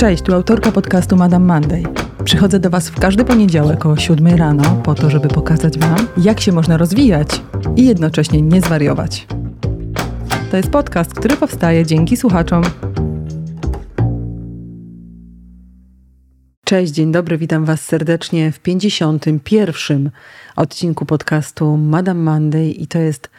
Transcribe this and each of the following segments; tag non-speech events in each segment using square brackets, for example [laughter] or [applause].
Cześć, tu autorka podcastu Madame Monday. Przychodzę do Was w każdy poniedziałek o 7 rano po to, żeby pokazać Wam, jak się można rozwijać i jednocześnie nie zwariować. To jest podcast, który powstaje dzięki słuchaczom. Cześć, dzień dobry, witam Was serdecznie w 51. odcinku podcastu Madame Monday i to jest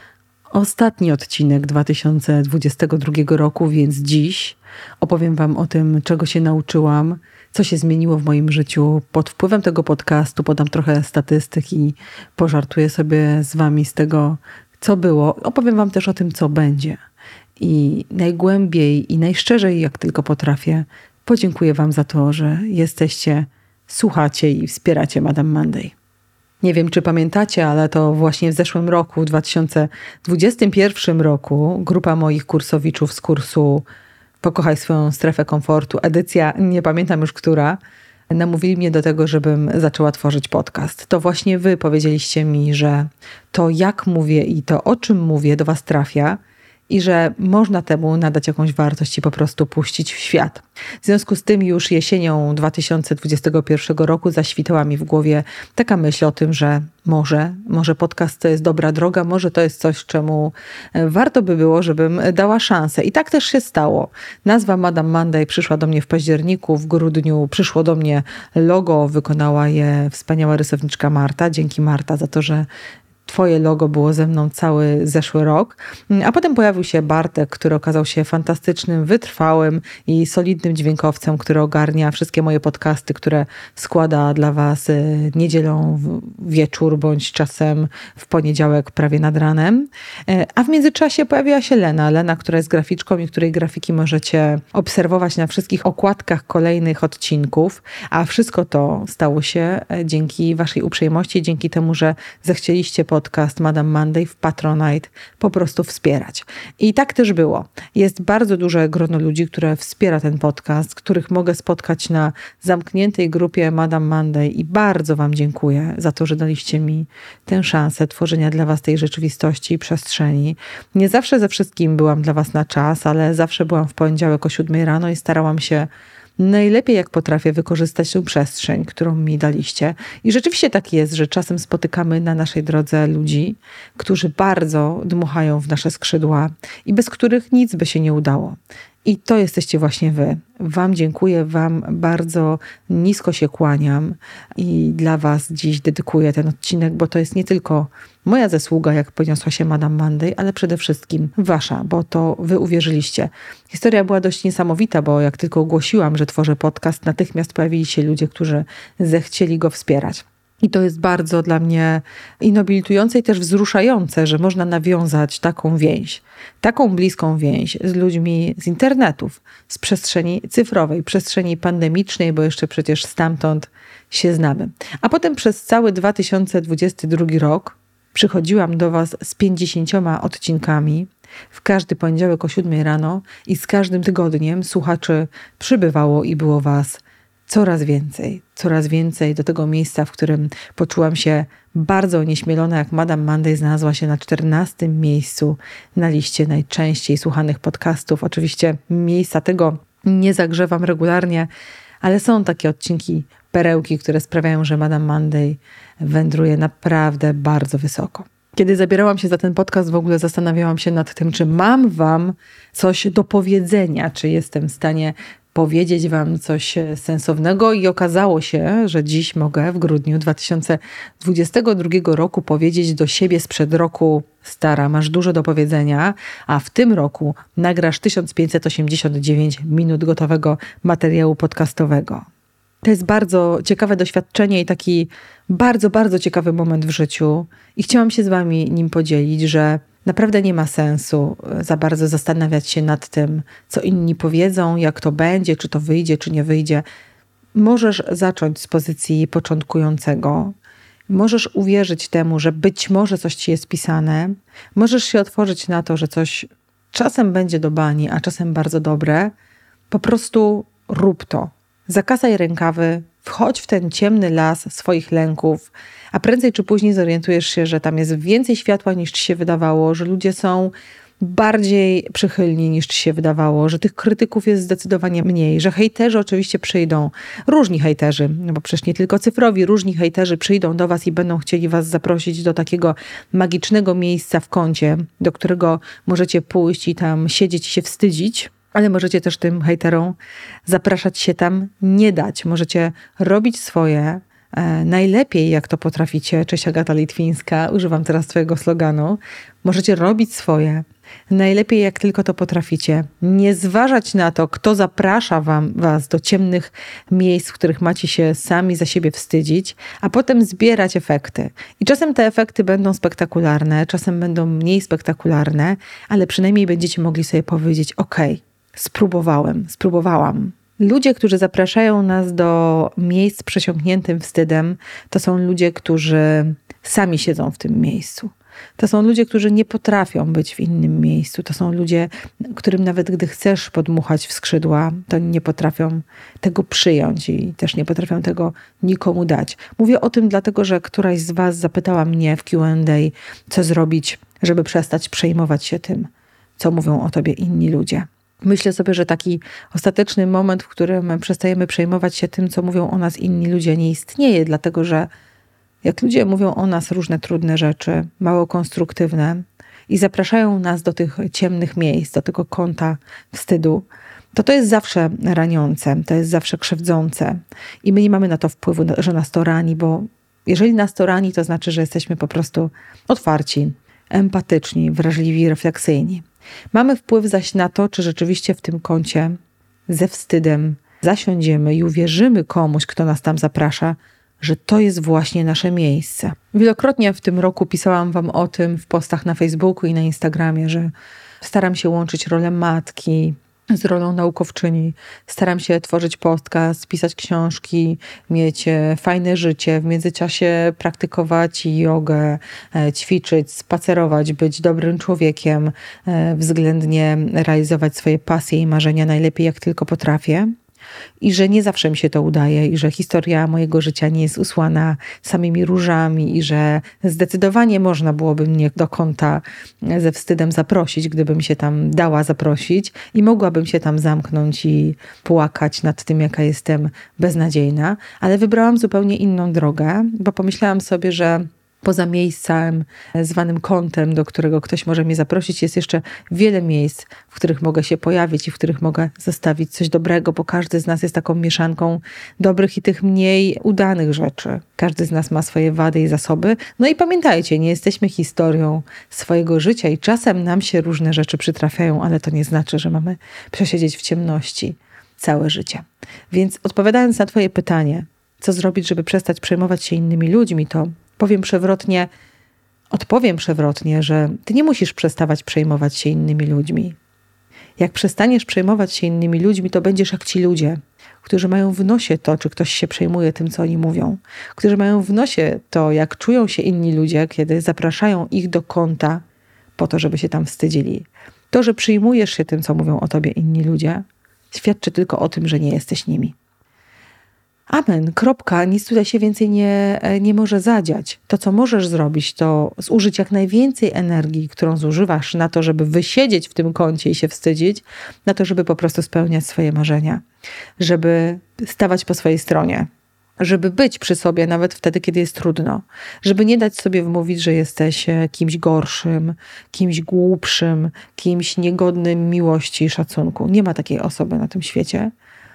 ostatni odcinek 2022 roku, więc dziś opowiem Wam o tym, czego się nauczyłam, co się zmieniło w moim życiu pod wpływem tego podcastu. Podam trochę statystyk i pożartuję sobie z Wami z tego, co było. Opowiem Wam też o tym, co będzie. I najgłębiej i najszczerzej, jak tylko potrafię, podziękuję Wam za to, że jesteście, słuchacie i wspieracie Madame Monday. Nie wiem, czy pamiętacie, ale to właśnie w zeszłym roku, w 2021 roku, grupa moich kursowiczów z kursu Pokochaj swoją strefę komfortu, edycja, nie pamiętam już która, namówili mnie do tego, żebym zaczęła tworzyć podcast. To właśnie wy powiedzieliście mi, że to jak mówię i to o czym mówię do was trafia i że można temu nadać jakąś wartość i po prostu puścić w świat. W związku z tym już jesienią 2021 roku zaświtała mi w głowie taka myśl o tym, że może, może podcast to jest dobra droga, może to jest coś, czemu e, warto by było, żebym dała szansę. I tak też się stało. Nazwa Madame Monday przyszła do mnie w październiku, w grudniu przyszło do mnie logo, wykonała je wspaniała rysowniczka Marta. Dzięki Marta za to, że Twoje logo było ze mną cały zeszły rok. A potem pojawił się Bartek, który okazał się fantastycznym, wytrwałym i solidnym dźwiękowcem, który ogarnia wszystkie moje podcasty, które składa dla Was y, niedzielą wieczór bądź czasem w poniedziałek prawie nad ranem. E, a w międzyczasie pojawiła się Lena. Lena, która jest graficzką i której grafiki możecie obserwować na wszystkich okładkach kolejnych odcinków. A wszystko to stało się e, dzięki Waszej uprzejmości, dzięki temu, że zechcieliście po podcast Madame Monday w Patronite po prostu wspierać. I tak też było. Jest bardzo duże grono ludzi, które wspiera ten podcast, których mogę spotkać na zamkniętej grupie Madame Monday i bardzo Wam dziękuję za to, że daliście mi tę szansę tworzenia dla Was tej rzeczywistości i przestrzeni. Nie zawsze ze wszystkim byłam dla Was na czas, ale zawsze byłam w poniedziałek o 7 rano i starałam się najlepiej jak potrafię wykorzystać tę przestrzeń, którą mi daliście. I rzeczywiście tak jest, że czasem spotykamy na naszej drodze ludzi, którzy bardzo dmuchają w nasze skrzydła i bez których nic by się nie udało. I to jesteście właśnie wy. Wam dziękuję, Wam bardzo nisko się kłaniam i dla Was dziś dedykuję ten odcinek, bo to jest nie tylko moja zasługa, jak poniosła się Madame Monday, ale przede wszystkim Wasza, bo to Wy uwierzyliście. Historia była dość niesamowita, bo jak tylko ogłosiłam, że tworzę podcast, natychmiast pojawili się ludzie, którzy zechcieli go wspierać. I to jest bardzo dla mnie i nobilitujące, i też wzruszające, że można nawiązać taką więź, taką bliską więź z ludźmi z internetów, z przestrzeni cyfrowej, przestrzeni pandemicznej, bo jeszcze przecież stamtąd się znamy. A potem przez cały 2022 rok przychodziłam do Was z 50 odcinkami. W każdy poniedziałek o 7 rano i z każdym tygodniem słuchaczy przybywało i było Was coraz więcej, coraz więcej do tego miejsca, w którym poczułam się bardzo nieśmielona, jak Madame Monday znalazła się na 14 miejscu na liście najczęściej słuchanych podcastów. Oczywiście miejsca tego nie zagrzewam regularnie, ale są takie odcinki, perełki, które sprawiają, że Madame Monday wędruje naprawdę bardzo wysoko. Kiedy zabierałam się za ten podcast, w ogóle zastanawiałam się nad tym, czy mam Wam coś do powiedzenia, czy jestem w stanie powiedzieć Wam coś e, sensownego i okazało się, że dziś mogę w grudniu 2022 roku powiedzieć do siebie sprzed roku stara, masz dużo do powiedzenia, a w tym roku nagrasz 1589 minut gotowego materiału podcastowego. To jest bardzo ciekawe doświadczenie i taki bardzo, bardzo ciekawy moment w życiu. I chciałam się z Wami nim podzielić, że Naprawdę nie ma sensu e, za bardzo zastanawiać się nad tym, co inni powiedzą, jak to będzie, czy to wyjdzie, czy nie wyjdzie. Możesz zacząć z pozycji początkującego. Możesz uwierzyć temu, że być może coś ci jest pisane. Możesz się otworzyć na to, że coś czasem będzie do bani, a czasem bardzo dobre. Po prostu rób to. Zakasaj rękawy, wchodź w ten ciemny las swoich lęków, a prędzej czy później zorientujesz się, że tam jest więcej światła niż ci się wydawało, że ludzie są bardziej przychylni niż ci się wydawało, że tych krytyków jest zdecydowanie mniej, że hejterzy oczywiście przyjdą, różni hejterzy, no bo przecież nie tylko cyfrowi, różni hejterzy przyjdą do was i będą chcieli was zaprosić do takiego magicznego miejsca w kącie, do którego możecie pójść i tam siedzieć i się wstydzić, ale możecie też tym hejterom zapraszać się tam nie dać. Możecie robić swoje, e, najlepiej jak to potraficie. Cześć Agata Litwińska, używam teraz twojego sloganu. Możecie robić swoje, najlepiej jak tylko to potraficie. Nie zważać na to, kto zaprasza wam, was do ciemnych miejsc, w których macie się sami za siebie wstydzić, a potem zbierać efekty. I czasem te efekty będą spektakularne, czasem będą mniej spektakularne, ale przynajmniej będziecie mogli sobie powiedzieć: OK, spróbowałem, spróbowałam. Ludzie, którzy zapraszają nas do miejsc przesiąkniętym wstydem, to są ludzie, którzy sami siedzą w tym miejscu. To są ludzie, którzy nie potrafią być w innym miejscu. To są ludzie, którym nawet gdy chcesz podmuchać w skrzydła, to nie potrafią tego przyjąć i też nie potrafią tego nikomu dać. Mówię o tym dlatego, że któraś z Was zapytała mnie w QA, co zrobić, żeby przestać przejmować się tym, co mówią o Tobie inni ludzie. Myślę sobie, że taki ostateczny moment, w którym przestajemy przejmować się tym, co mówią o nas inni ludzie, nie istnieje, dlatego że jak ludzie mówią o nas różne trudne rzeczy, mało konstruktywne i zapraszają nas do tych ciemnych miejsc, do tego kąta wstydu, to to jest zawsze raniące, to jest zawsze krzywdzące i my nie mamy na to wpływu, że nas to rani, bo jeżeli nas to rani, to znaczy, że jesteśmy po prostu otwarci, empatyczni, wrażliwi, refleksyjni. Mamy wpływ zaś na to, czy rzeczywiście w tym kącie ze wstydem zasiądziemy i uwierzymy komuś, kto nas tam zaprasza, że to jest właśnie nasze miejsce. Wielokrotnie w tym roku pisałam Wam o tym w postach na Facebooku i na Instagramie, że staram się łączyć rolę matki, z rolą naukowczyni. Staram się tworzyć podcast, pisać książki, mieć e, fajne życie, w międzyczasie praktykować jogę, e, ćwiczyć, spacerować, być dobrym człowiekiem, e, względnie realizować swoje pasje i marzenia najlepiej jak tylko potrafię i że nie zawsze mi się to udaje i że historia mojego życia nie jest usłana samymi różami i że zdecydowanie można byłoby mnie do kąta ze wstydem zaprosić, gdybym się tam dała zaprosić i mogłabym się tam zamknąć i płakać nad tym, jaka jestem beznadziejna, ale wybrałam zupełnie inną drogę, bo pomyślałam sobie, że poza miejscem zwanym kątem, do którego ktoś może mnie zaprosić, jest jeszcze wiele miejsc, w których mogę się pojawić i w których mogę zostawić coś dobrego, bo każdy z nas jest taką mieszanką dobrych i tych mniej udanych rzeczy. Każdy z nas ma swoje wady i zasoby. No i pamiętajcie, nie jesteśmy historią swojego życia i czasem nam się różne rzeczy przytrafiają, ale to nie znaczy, że mamy przesiedzieć w ciemności całe życie. Więc odpowiadając na Twoje pytanie, co zrobić, żeby przestać przejmować się innymi ludźmi, to powiem przewrotnie, odpowiem przewrotnie, że ty nie musisz przestawać przejmować się innymi ludźmi. Jak przestaniesz przejmować się innymi ludźmi, to będziesz jak ci ludzie, którzy mają w nosie to, czy ktoś się przejmuje tym, co oni mówią, którzy mają w nosie to, jak czują się inni ludzie, kiedy zapraszają ich do kąta po to, żeby się tam wstydzili. To, że przyjmujesz się tym, co mówią o tobie inni ludzie, świadczy tylko o tym, że nie jesteś nimi. Amen, kropka, nic tutaj się więcej nie, e, nie może zadziać. To, co możesz zrobić, to zużyć jak najwięcej energii, którą zużywasz na to, żeby wysiedzieć w tym kącie i się wstydzić, na to, żeby po prostu spełniać swoje marzenia, żeby stawać po swojej stronie, żeby być przy sobie nawet wtedy, kiedy jest trudno, żeby nie dać sobie wmówić, że jesteś e, kimś gorszym, kimś głupszym, kimś niegodnym miłości i szacunku. Nie ma takiej osoby na tym świecie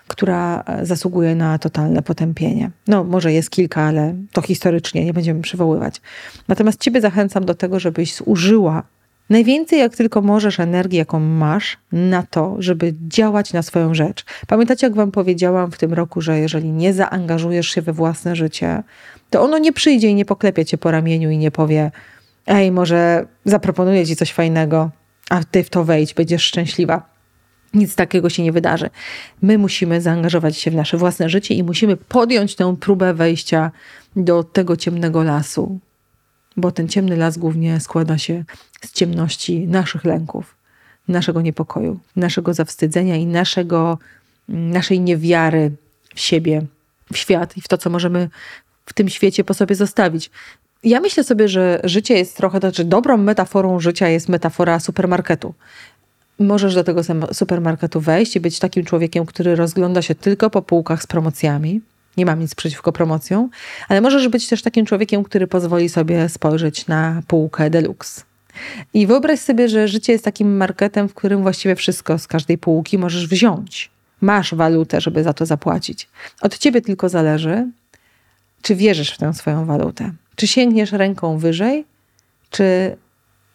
która e, zasługuje na totalne potępienie. No, może jest kilka, ale to historycznie nie będziemy przywoływać. Natomiast Ciebie zachęcam do tego, żebyś zużyła najwięcej, jak tylko możesz, energii, jaką masz, na to, żeby działać na swoją rzecz. Pamiętacie, jak Wam powiedziałam w tym roku, że jeżeli nie zaangażujesz się we własne życie, to ono nie przyjdzie i nie poklepie Cię po ramieniu i nie powie: Ej, może zaproponuję Ci coś fajnego, a Ty w to wejdź, będziesz szczęśliwa. Nic takiego się nie wydarzy. My musimy zaangażować się w nasze własne życie i musimy podjąć tę próbę wejścia do tego ciemnego lasu, bo ten ciemny las głównie składa się z ciemności naszych lęków, naszego niepokoju, naszego zawstydzenia i naszego, naszej niewiary w siebie, w świat i w to, co możemy w tym świecie po sobie zostawić. Ja myślę sobie, że życie jest trochę, znaczy dobrą metaforą życia jest metafora supermarketu. Możesz do tego supermarketu wejść i być takim człowiekiem, który rozgląda się tylko po półkach z promocjami. Nie mam nic przeciwko promocjom, ale możesz być też takim człowiekiem, który pozwoli sobie spojrzeć na półkę deluxe. I wyobraź sobie, że życie jest takim marketem, w którym właściwie wszystko z każdej półki możesz wziąć. Masz walutę, żeby za to zapłacić. Od ciebie tylko zależy, czy wierzysz w tę swoją walutę. Czy sięgniesz ręką wyżej, czy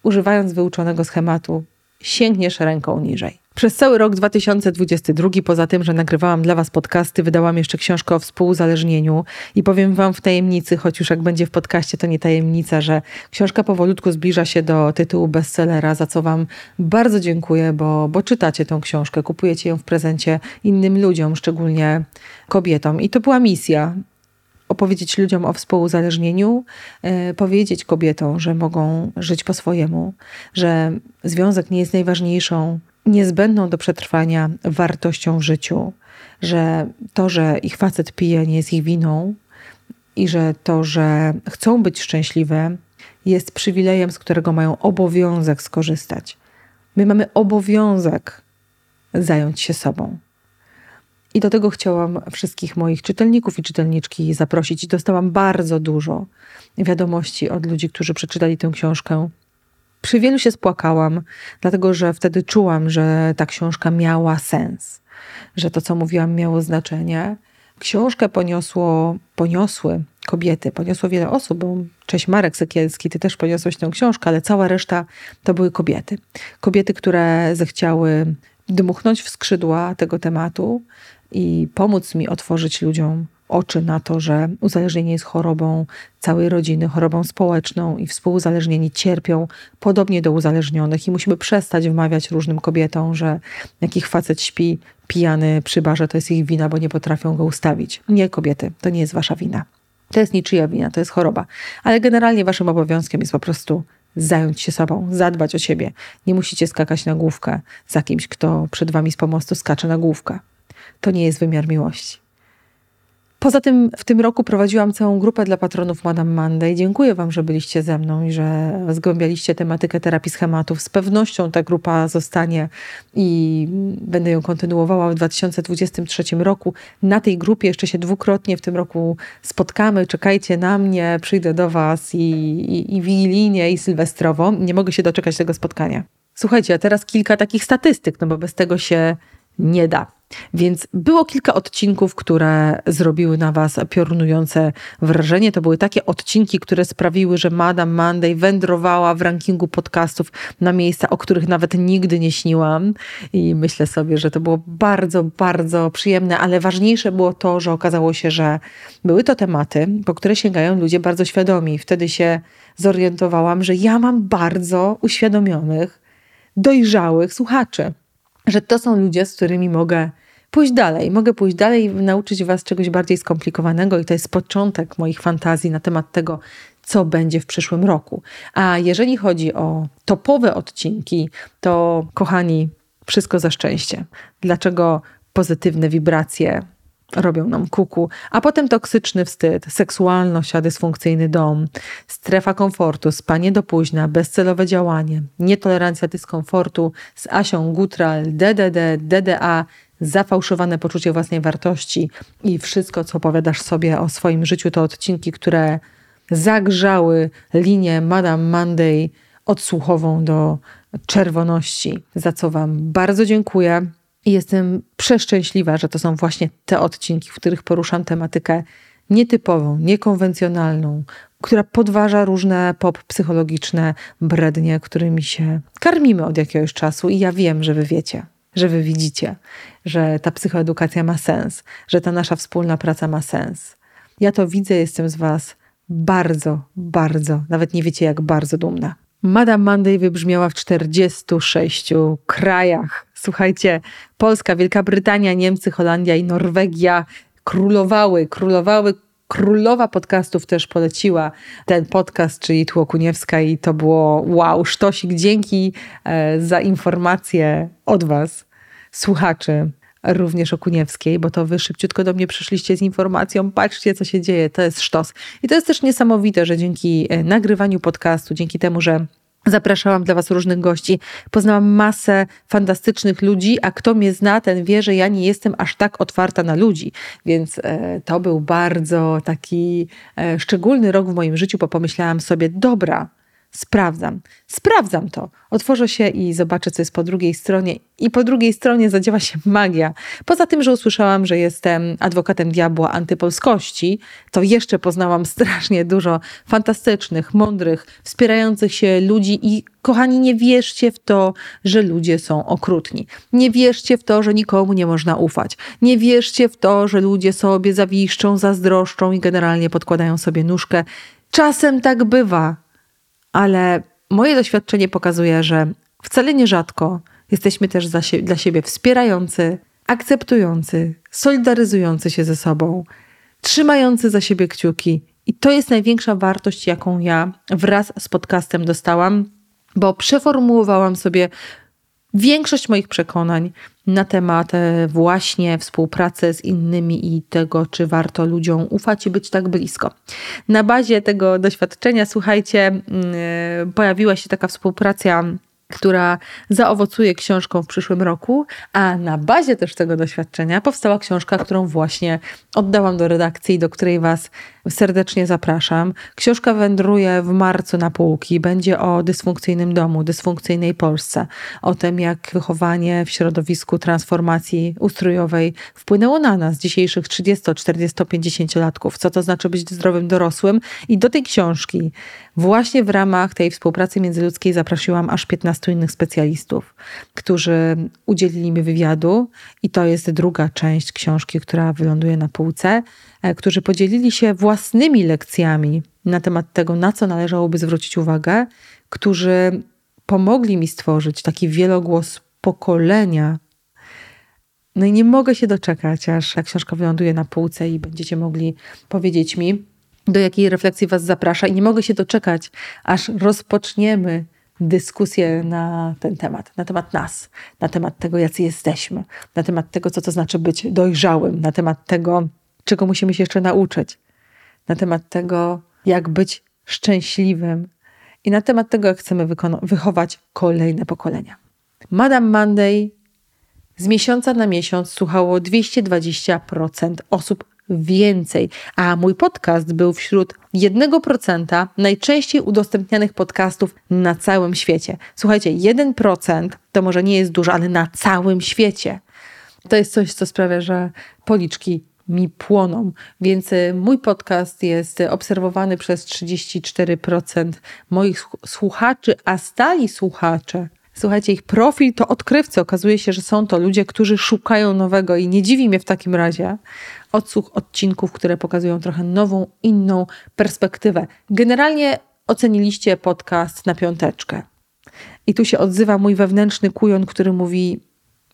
używając wyuczonego schematu, sięgniesz ręką niżej. Przez cały rok 2022, poza tym, że nagrywałam dla Was podcasty, wydałam jeszcze książkę o współuzależnieniu i powiem Wam w tajemnicy, choć już jak będzie w podcaście, to nie tajemnica, że książka powolutku zbliża się do tytułu bestsellera, za co Wam bardzo dziękuję, bo, bo czytacie tę książkę, kupujecie ją w prezencie innym ludziom, szczególnie kobietom. I to była misja opowiedzieć ludziom o współuzależnieniu, e, powiedzieć kobietom, że mogą żyć po swojemu, że związek nie jest najważniejszą, niezbędną do przetrwania wartością w życiu, że to, że ich facet pije, nie jest ich winą i że to, że chcą być szczęśliwe, jest przywilejem, z którego mają obowiązek skorzystać. My mamy obowiązek zająć się sobą. I do tego chciałam wszystkich moich czytelników i czytelniczki zaprosić. I dostałam bardzo dużo wiadomości od ludzi, którzy przeczytali tę książkę. Przy wielu się spłakałam, dlatego że wtedy czułam, że ta książka miała sens, że to, co mówiłam, miało znaczenie. Książkę poniosło, poniosły kobiety, poniosło wiele osób, bo cześć Marek Sekielski, ty też poniosłeś tę książkę, ale cała reszta to były kobiety. Kobiety, które zechciały dmuchnąć w skrzydła tego tematu, i pomóc mi otworzyć ludziom oczy na to, że uzależnienie jest chorobą całej rodziny, chorobą społeczną i współuzależnieni cierpią podobnie do uzależnionych i musimy przestać wmawiać różnym kobietom, że jakich facet śpi pijany przy barze, to jest ich wina, bo nie potrafią go ustawić. Nie kobiety, to nie jest wasza wina. To jest niczyja wina, to jest choroba. Ale generalnie waszym obowiązkiem jest po prostu zająć się sobą, zadbać o siebie. Nie musicie skakać na główkę za kimś, kto przed wami z pomostu skacze na główkę to nie jest wymiar miłości. Poza tym w tym roku prowadziłam całą grupę dla patronów Madame Monday. Dziękuję Wam, że byliście ze mną i że zgłębialiście tematykę terapii schematów. Z pewnością ta grupa zostanie i będę ją kontynuowała w 2023 roku. Na tej grupie jeszcze się dwukrotnie w tym roku spotkamy. Czekajcie na mnie, przyjdę do Was i, i, i wigilijnie, i sylwestrowo. Nie mogę się doczekać tego spotkania. Słuchajcie, a teraz kilka takich statystyk, no bo bez tego się nie da. Więc było kilka odcinków, które zrobiły na Was piorunujące wrażenie. To były takie odcinki, które sprawiły, że Madame Monday wędrowała w rankingu podcastów na miejsca, o których nawet nigdy nie śniłam. I myślę sobie, że to było bardzo, bardzo przyjemne, ale ważniejsze było to, że okazało się, że były to tematy, po które sięgają ludzie bardzo świadomi. Wtedy się zorientowałam, że ja mam bardzo uświadomionych, dojrzałych słuchaczy że to są ludzie, z którymi mogę pójść dalej. Mogę pójść dalej i nauczyć Was czegoś bardziej skomplikowanego, i to jest początek moich fantazji na temat tego, co będzie w przyszłym roku. A jeżeli chodzi o topowe odcinki, to kochani, wszystko za szczęście. Dlaczego pozytywne wibracje robią nam kuku, a potem toksyczny wstyd, seksualność, a dysfunkcyjny dom, strefa komfortu, spanie do późna, bezcelowe działanie, nietolerancja dyskomfortu z Asią Gutral, DDD, DDA, zafałszowane poczucie własnej wartości i wszystko, co opowiadasz sobie o swoim życiu, to odcinki, które zagrzały linię Madame Monday odsłuchową do czerwoności, za co Wam bardzo dziękuję. I jestem przeszczęśliwa, że to są właśnie te odcinki, w których poruszam tematykę nietypową, niekonwencjonalną, która podważa różne pop psychologiczne brednie, którymi się karmimy od jakiegoś czasu. I ja wiem, że wy wiecie, że wy widzicie, że ta psychoedukacja ma sens, że ta nasza wspólna praca ma sens. Ja to widzę, jestem z was bardzo, bardzo, nawet nie wiecie jak bardzo dumna. Madame Monday wybrzmiała w 46 krajach. Słuchajcie, Polska, Wielka Brytania, Niemcy, Holandia i Norwegia królowały, królowały. Królowa podcastów też poleciła ten podcast, czyli Tło Kuniewska i to było wow, sztosik. Dzięki e, za informacje od Was, słuchaczy. również Okuniewskiej, bo to wy szybciutko do mnie przyszliście z informacją, patrzcie co się dzieje, to jest sztos. I to jest też niesamowite, że dzięki e, nagrywaniu podcastu, dzięki temu, że Zapraszałam dla Was różnych gości. Poznałam masę fantastycznych ludzi, a kto mnie zna, ten wie, że ja nie jestem aż tak otwarta na ludzi. Więc e, to był bardzo taki e, szczególny rok w moim życiu, bo pomyślałam sobie, dobra, Sprawdzam, sprawdzam to. Otworzę się i zobaczę, co jest po drugiej stronie. I po drugiej stronie zadziała się magia. Poza tym, że usłyszałam, że jestem adwokatem diabła antypolskości, to jeszcze poznałam strasznie dużo fantastycznych, mądrych, wspierających się ludzi i kochani, nie wierzcie w to, że ludzie są okrutni. Nie wierzcie w to, że nikomu nie można ufać. Nie wierzcie w to, że ludzie sobie zawiszczą, zazdroszczą i generalnie podkładają sobie nóżkę. Czasem tak bywa ale moje doświadczenie pokazuje, że wcale nierzadko jesteśmy też dla siebie wspierający, akceptujący, solidaryzujący się ze sobą, trzymający za siebie kciuki. I to jest największa wartość, jaką ja wraz z podcastem dostałam, bo przeformułowałam sobie większość moich przekonań na temat e, właśnie współpracy z innymi i tego, czy warto ludziom ufać i być tak blisko. Na bazie tego doświadczenia, słuchajcie, mm, e, pojawiła się taka współpraca która zaowocuje książką w przyszłym roku, a na bazie też tego doświadczenia powstała książka, którą właśnie oddałam do redakcji, do której Was serdecznie zapraszam. Książka wędruje w marcu na półki. Będzie o dysfunkcyjnym domu, dysfunkcyjnej Polsce, o tym, jak wychowanie w środowisku transformacji ustrojowej wpłynęło na nas, dzisiejszych 30, 40, 50-latków. Co to znaczy być zdrowym dorosłym? I do tej książki właśnie w ramach tej współpracy międzyludzkiej zaprosiłam aż 15 innych specjalistów, którzy udzielili mi wywiadu i to jest druga część książki, która wyląduje na półce. E, którzy podzielili się własnymi lekcjami na temat tego, na co należałoby zwrócić uwagę, którzy pomogli mi stworzyć taki wielogłos pokolenia. No i nie mogę się doczekać, aż ta książka wyląduje na półce i będziecie mogli powiedzieć mi, do jakiej refleksji Was zaprasza. I nie mogę się doczekać, aż rozpoczniemy dyskusję na ten temat, na temat nas, na temat tego, jacy jesteśmy, na temat tego, co to znaczy być dojrzałym, na temat tego, czego musimy się jeszcze nauczyć, na temat tego, jak być szczęśliwym i na temat tego, jak chcemy wychować kolejne pokolenia. Madame Monday z miesiąca na miesiąc słuchało 220% osób więcej, a mój podcast był wśród 1% najczęściej udostępnianych podcastów na całym świecie. Słuchajcie, 1% to może nie jest dużo, ale na całym świecie. To jest coś, co sprawia, że policzki mi płoną. Więc y, mój podcast jest obserwowany przez 34% moich słuchaczy, a stali słuchacze Słuchajcie, ich profil to odkrywcy. Okazuje się, że są to ludzie, którzy szukają nowego i nie dziwi mnie w takim razie odsłuch odcinków, które pokazują trochę nową, inną perspektywę. Generalnie oceniliście podcast na piąteczkę. I tu się odzywa mój wewnętrzny kujon, który mówi: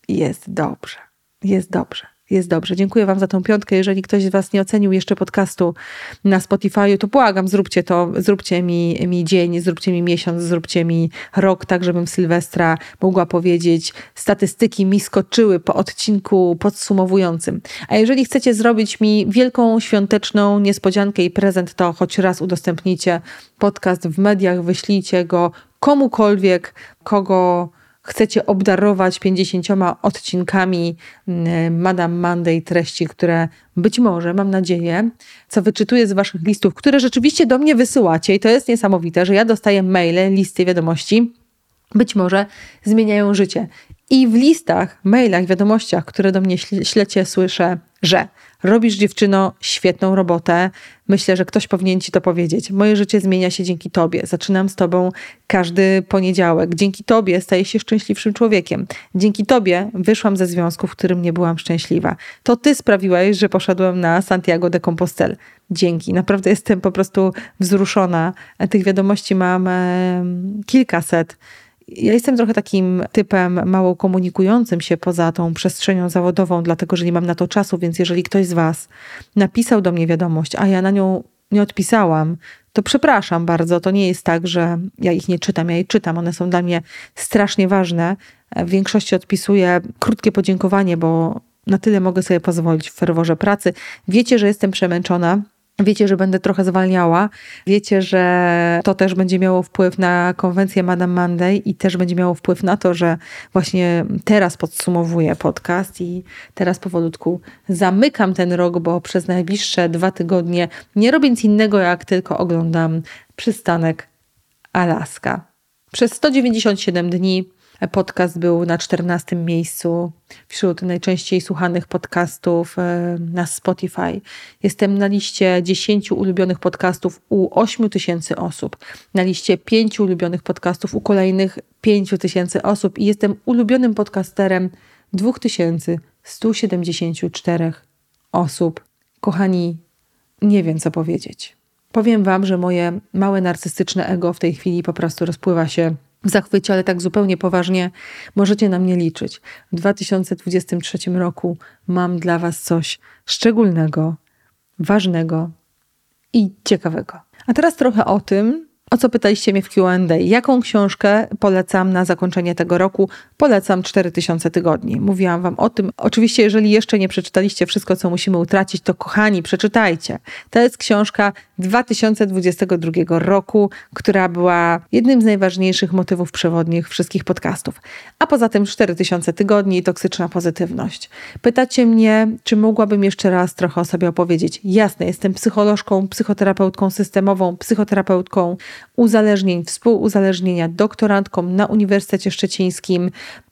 Jest dobrze, jest dobrze jest dobrze. Dziękuję Wam za tą piątkę. Jeżeli ktoś z Was nie ocenił jeszcze podcastu na Spotify, to błagam, zróbcie to, zróbcie mi, mi dzień, zróbcie mi miesiąc, zróbcie mi rok, tak żebym Sylwestra mogła powiedzieć, statystyki mi skoczyły po odcinku podsumowującym. A jeżeli chcecie zrobić mi wielką świąteczną niespodziankę i prezent, to choć raz udostępnijcie podcast w mediach, wyślijcie go komukolwiek, kogo chcecie obdarować 50 odcinkami mm, Madame Monday treści, które być może, mam nadzieję, co wyczytuję z waszych listów, które rzeczywiście do mnie wysyłacie i to jest niesamowite, że ja dostaję maile, listy wiadomości, być może zmieniają życie. I w listach, mailach, wiadomościach, które do mnie ślecie, słyszę, że robisz dziewczyno świetną robotę. Myślę, że ktoś powinien ci to powiedzieć. Moje życie zmienia się dzięki tobie. Zaczynam z tobą każdy poniedziałek. Dzięki tobie staję się szczęśliwszym człowiekiem. Dzięki tobie wyszłam ze związku, w którym nie byłam szczęśliwa. To ty sprawiłeś, że poszedłem na Santiago de Compostela. Dzięki. Naprawdę jestem po prostu wzruszona. Tych wiadomości mam kilkaset ja jestem trochę takim typem mało komunikującym się poza tą przestrzenią zawodową, dlatego że nie mam na to czasu, więc jeżeli ktoś z Was napisał do mnie wiadomość, a ja na nią nie odpisałam, to przepraszam bardzo. To nie jest tak, że ja ich nie czytam, ja je czytam. One są dla mnie strasznie ważne. W większości odpisuję krótkie podziękowanie, bo na tyle mogę sobie pozwolić w ferworze pracy. Wiecie, że jestem przemęczona. Wiecie, że będę trochę zwalniała. Wiecie, że to też będzie miało wpływ na konwencję Madame Monday i też będzie miało wpływ na to, że właśnie teraz podsumowuję podcast i teraz powolutku zamykam ten rok, bo przez najbliższe dwa tygodnie nie robię nic innego, jak tylko oglądam przystanek Alaska. Przez 197 dni Podcast był na 14 miejscu wśród najczęściej słuchanych podcastów e, na Spotify. Jestem na liście 10 ulubionych podcastów u 8 tysięcy osób, na liście 5 ulubionych podcastów u kolejnych 5 tysięcy osób i jestem ulubionym podcasterem 2174 osób. Kochani, nie wiem co powiedzieć. Powiem Wam, że moje małe narcystyczne ego w tej chwili po prostu rozpływa się w zachwycie, ale tak zupełnie poważnie możecie na mnie liczyć. W 2023 roku mam dla Was coś szczególnego, ważnego i ciekawego. A teraz trochę o tym, o co pytaliście mnie w QA? Jaką książkę polecam na zakończenie tego roku? Polecam 4000 tygodni. Mówiłam Wam o tym. Oczywiście, jeżeli jeszcze nie przeczytaliście wszystko, co musimy utracić, to kochani, przeczytajcie. To jest książka 2022 roku, która była jednym z najważniejszych motywów przewodnich wszystkich podcastów. A poza tym 4000 tygodni i toksyczna pozytywność. Pytacie mnie, czy mogłabym jeszcze raz trochę o sobie opowiedzieć. Jasne, jestem psycholożką, psychoterapeutką systemową, psychoterapeutką uzależnień, współuzależnienia, doktorantką na Uniwersytecie Szczecińskim.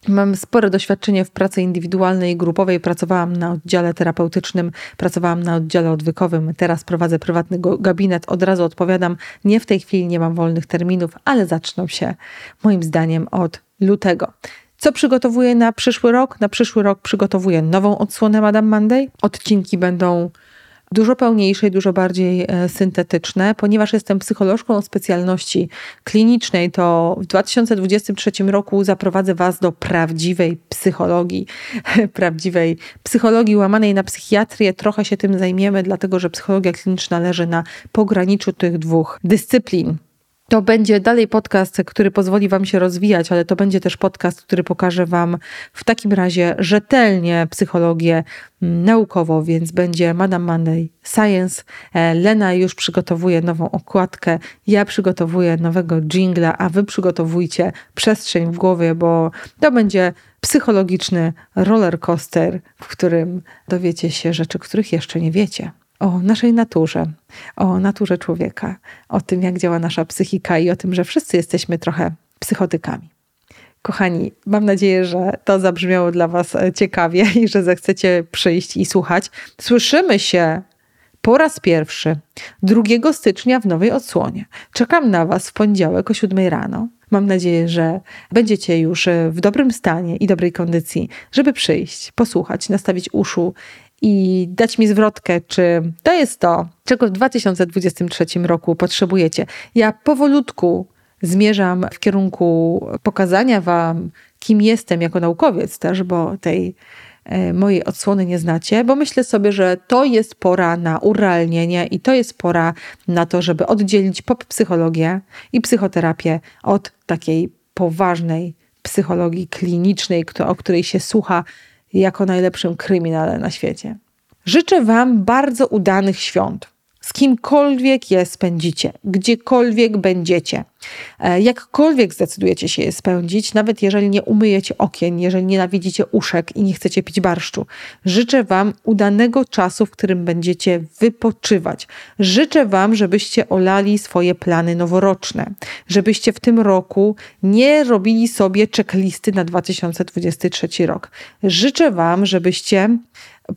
Mam spore doświadczenie w pracy indywidualnej i grupowej. Pracowałam na oddziale terapeutycznym, pracowałam na oddziale odwykowym. Teraz prowadzę prywatny gabinet. Od razu odpowiadam, nie w tej chwili nie mam wolnych terminów, ale zaczną się moim zdaniem od lutego. Co przygotowuję na przyszły rok? Na przyszły rok przygotowuję nową odsłonę Madame Monday. Odcinki będą dużo pełniejsze i dużo bardziej e, syntetyczne. Ponieważ jestem psycholożką o specjalności klinicznej, to w 2023 roku zaprowadzę Was do prawdziwej psychologii, [laughs] prawdziwej psychologii łamanej na psychiatrię. Trochę się tym zajmiemy, dlatego że psychologia kliniczna leży na pograniczu tych dwóch dyscyplin. To będzie dalej podcast, który pozwoli Wam się rozwijać, ale to będzie też podcast, który pokaże Wam w takim razie rzetelnie psychologię mm, naukowo, więc będzie Madame Monday Science. E, Lena już przygotowuje nową okładkę, ja przygotowuję nowego jingla, a Wy przygotowujcie przestrzeń w głowie, bo to będzie psychologiczny roller coaster, w którym dowiecie się rzeczy, których jeszcze nie wiecie o naszej naturze, o naturze człowieka, o tym, jak działa nasza psychika i o tym, że wszyscy jesteśmy trochę psychotykami. Kochani, mam nadzieję, że to zabrzmiało dla Was e, ciekawie [laughs] i że zechcecie przyjść i słuchać. Słyszymy się po raz pierwszy 2 stycznia w nowej odsłonie. Czekam na Was w poniedziałek o 7 rano. Mam nadzieję, że będziecie już e, w dobrym stanie i dobrej kondycji, żeby przyjść, posłuchać, nastawić uszu i dać mi zwrotkę, czy to jest to, czego w 2023 roku potrzebujecie. Ja powolutku zmierzam w kierunku pokazania Wam, kim jestem jako naukowiec też, bo tej e, mojej odsłony nie znacie, bo myślę sobie, że to jest pora na urealnienie i to jest pora na to, żeby oddzielić pop-psychologię i psychoterapię od takiej poważnej psychologii klinicznej, o której się słucha jako najlepszym kryminale na świecie. Życzę Wam bardzo udanych świąt. Z kimkolwiek je spędzicie, gdziekolwiek będziecie, jakkolwiek zdecydujecie się je spędzić, nawet jeżeli nie umyjecie okien, jeżeli nienawidzicie uszek i nie chcecie pić barszczu. Życzę Wam udanego czasu, w którym będziecie wypoczywać. Życzę Wam, żebyście olali swoje plany noworoczne, żebyście w tym roku nie robili sobie checklisty na 2023 rok. Życzę Wam, żebyście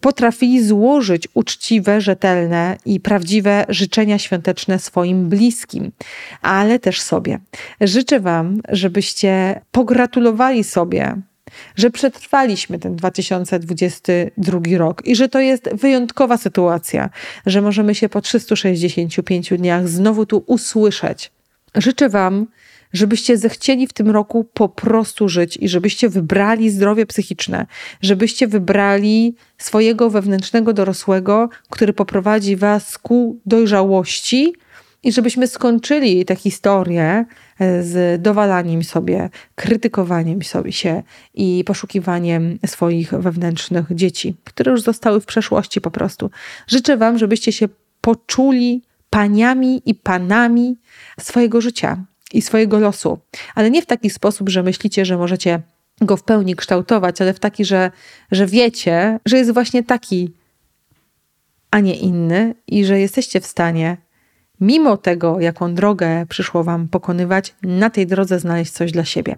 potrafili złożyć uczciwe, rzetelne i prawdziwe życzenia świąteczne swoim bliskim, ale też sobie. Życzę Wam, żebyście pogratulowali sobie że przetrwaliśmy ten 2022 rok i że to jest wyjątkowa sytuacja, że możemy się po 365 dniach znowu tu usłyszeć. Życzę Wam, żebyście zechcieli w tym roku po prostu żyć i żebyście wybrali zdrowie psychiczne, żebyście wybrali swojego wewnętrznego dorosłego, który poprowadzi was ku dojrzałości i żebyśmy skończyli tę historię z dowalaniem sobie, krytykowaniem sobie się i poszukiwaniem swoich wewnętrznych dzieci, które już zostały w przeszłości po prostu. Życzę Wam, żebyście się poczuli paniami i panami swojego życia i swojego losu, ale nie w taki sposób, że myślicie, że możecie go w pełni kształtować, ale w taki, że, że wiecie, że jest właśnie taki, a nie inny i że jesteście w stanie, mimo tego, jaką drogę przyszło Wam pokonywać, na tej drodze znaleźć coś dla siebie.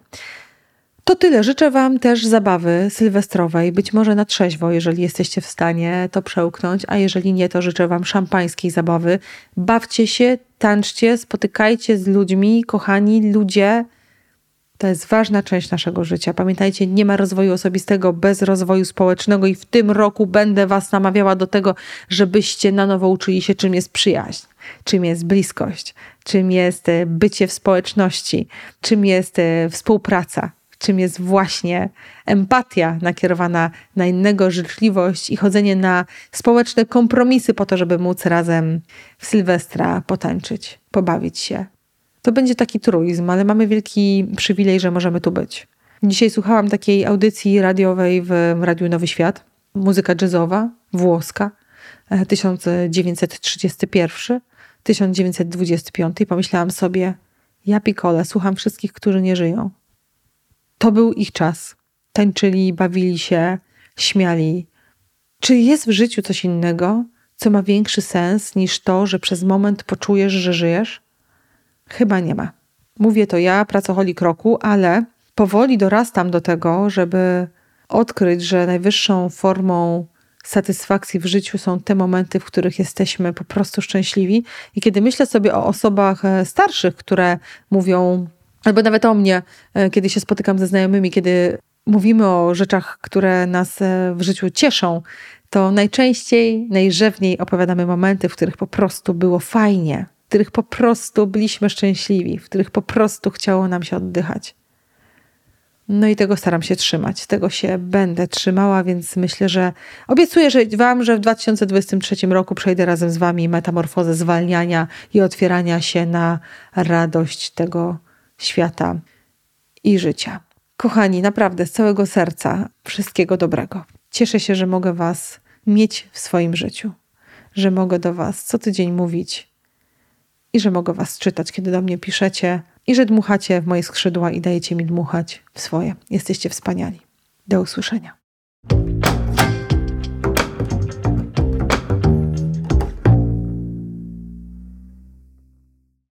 To tyle. Życzę Wam też zabawy sylwestrowej, być może na trzeźwo, jeżeli jesteście w stanie to przełknąć, a jeżeli nie, to życzę Wam szampańskiej zabawy. Bawcie się, tańczcie, spotykajcie z ludźmi, kochani ludzie. To jest ważna część naszego życia. Pamiętajcie, nie ma rozwoju osobistego bez rozwoju społecznego i w tym roku będę Was namawiała do tego, żebyście na nowo uczyli się, czym jest przyjaźń, czym jest bliskość, czym jest e, bycie w społeczności, czym jest e, współpraca czym jest właśnie empatia nakierowana na innego, życzliwość i chodzenie na społeczne kompromisy po to, żeby móc razem w Sylwestra potańczyć, pobawić się. To będzie taki truizm, ale mamy wielki przywilej, że możemy tu być. Dzisiaj słuchałam takiej audycji radiowej w Radiu Nowy Świat. Muzyka jazzowa, włoska, 1931, 1925 i pomyślałam sobie, ja pikole, słucham wszystkich, którzy nie żyją to był ich czas. Tańczyli, bawili się, śmiali. Czy jest w życiu coś innego, co ma większy sens niż to, że przez moment poczujesz, że żyjesz? Chyba nie ma. Mówię to ja, pracocholik roku, ale powoli dorastam do tego, żeby odkryć, że najwyższą formą satysfakcji w życiu są te momenty, w których jesteśmy po prostu szczęśliwi. I kiedy myślę sobie o osobach e, starszych, które mówią, Albo nawet o mnie, e, kiedy się spotykam ze znajomymi, kiedy mówimy o rzeczach, które nas e, w życiu cieszą, to najczęściej, najrzewniej opowiadamy momenty, w których po prostu było fajnie, w których po prostu byliśmy szczęśliwi, w których po prostu chciało nam się oddychać. No i tego staram się trzymać, tego się będę trzymała, więc myślę, że obiecuję że Wam, że w 2023 roku przejdę razem z Wami metamorfozę zwalniania i otwierania się na radość tego świata i życia. Kochani, naprawdę z całego serca wszystkiego dobrego. Cieszę się, że mogę Was mieć w swoim życiu, że mogę do Was co tydzień mówić i że mogę Was czytać, kiedy do mnie piszecie i że dmuchacie w moje skrzydła i dajecie mi dmuchać w swoje. Jesteście wspaniali. Do usłyszenia.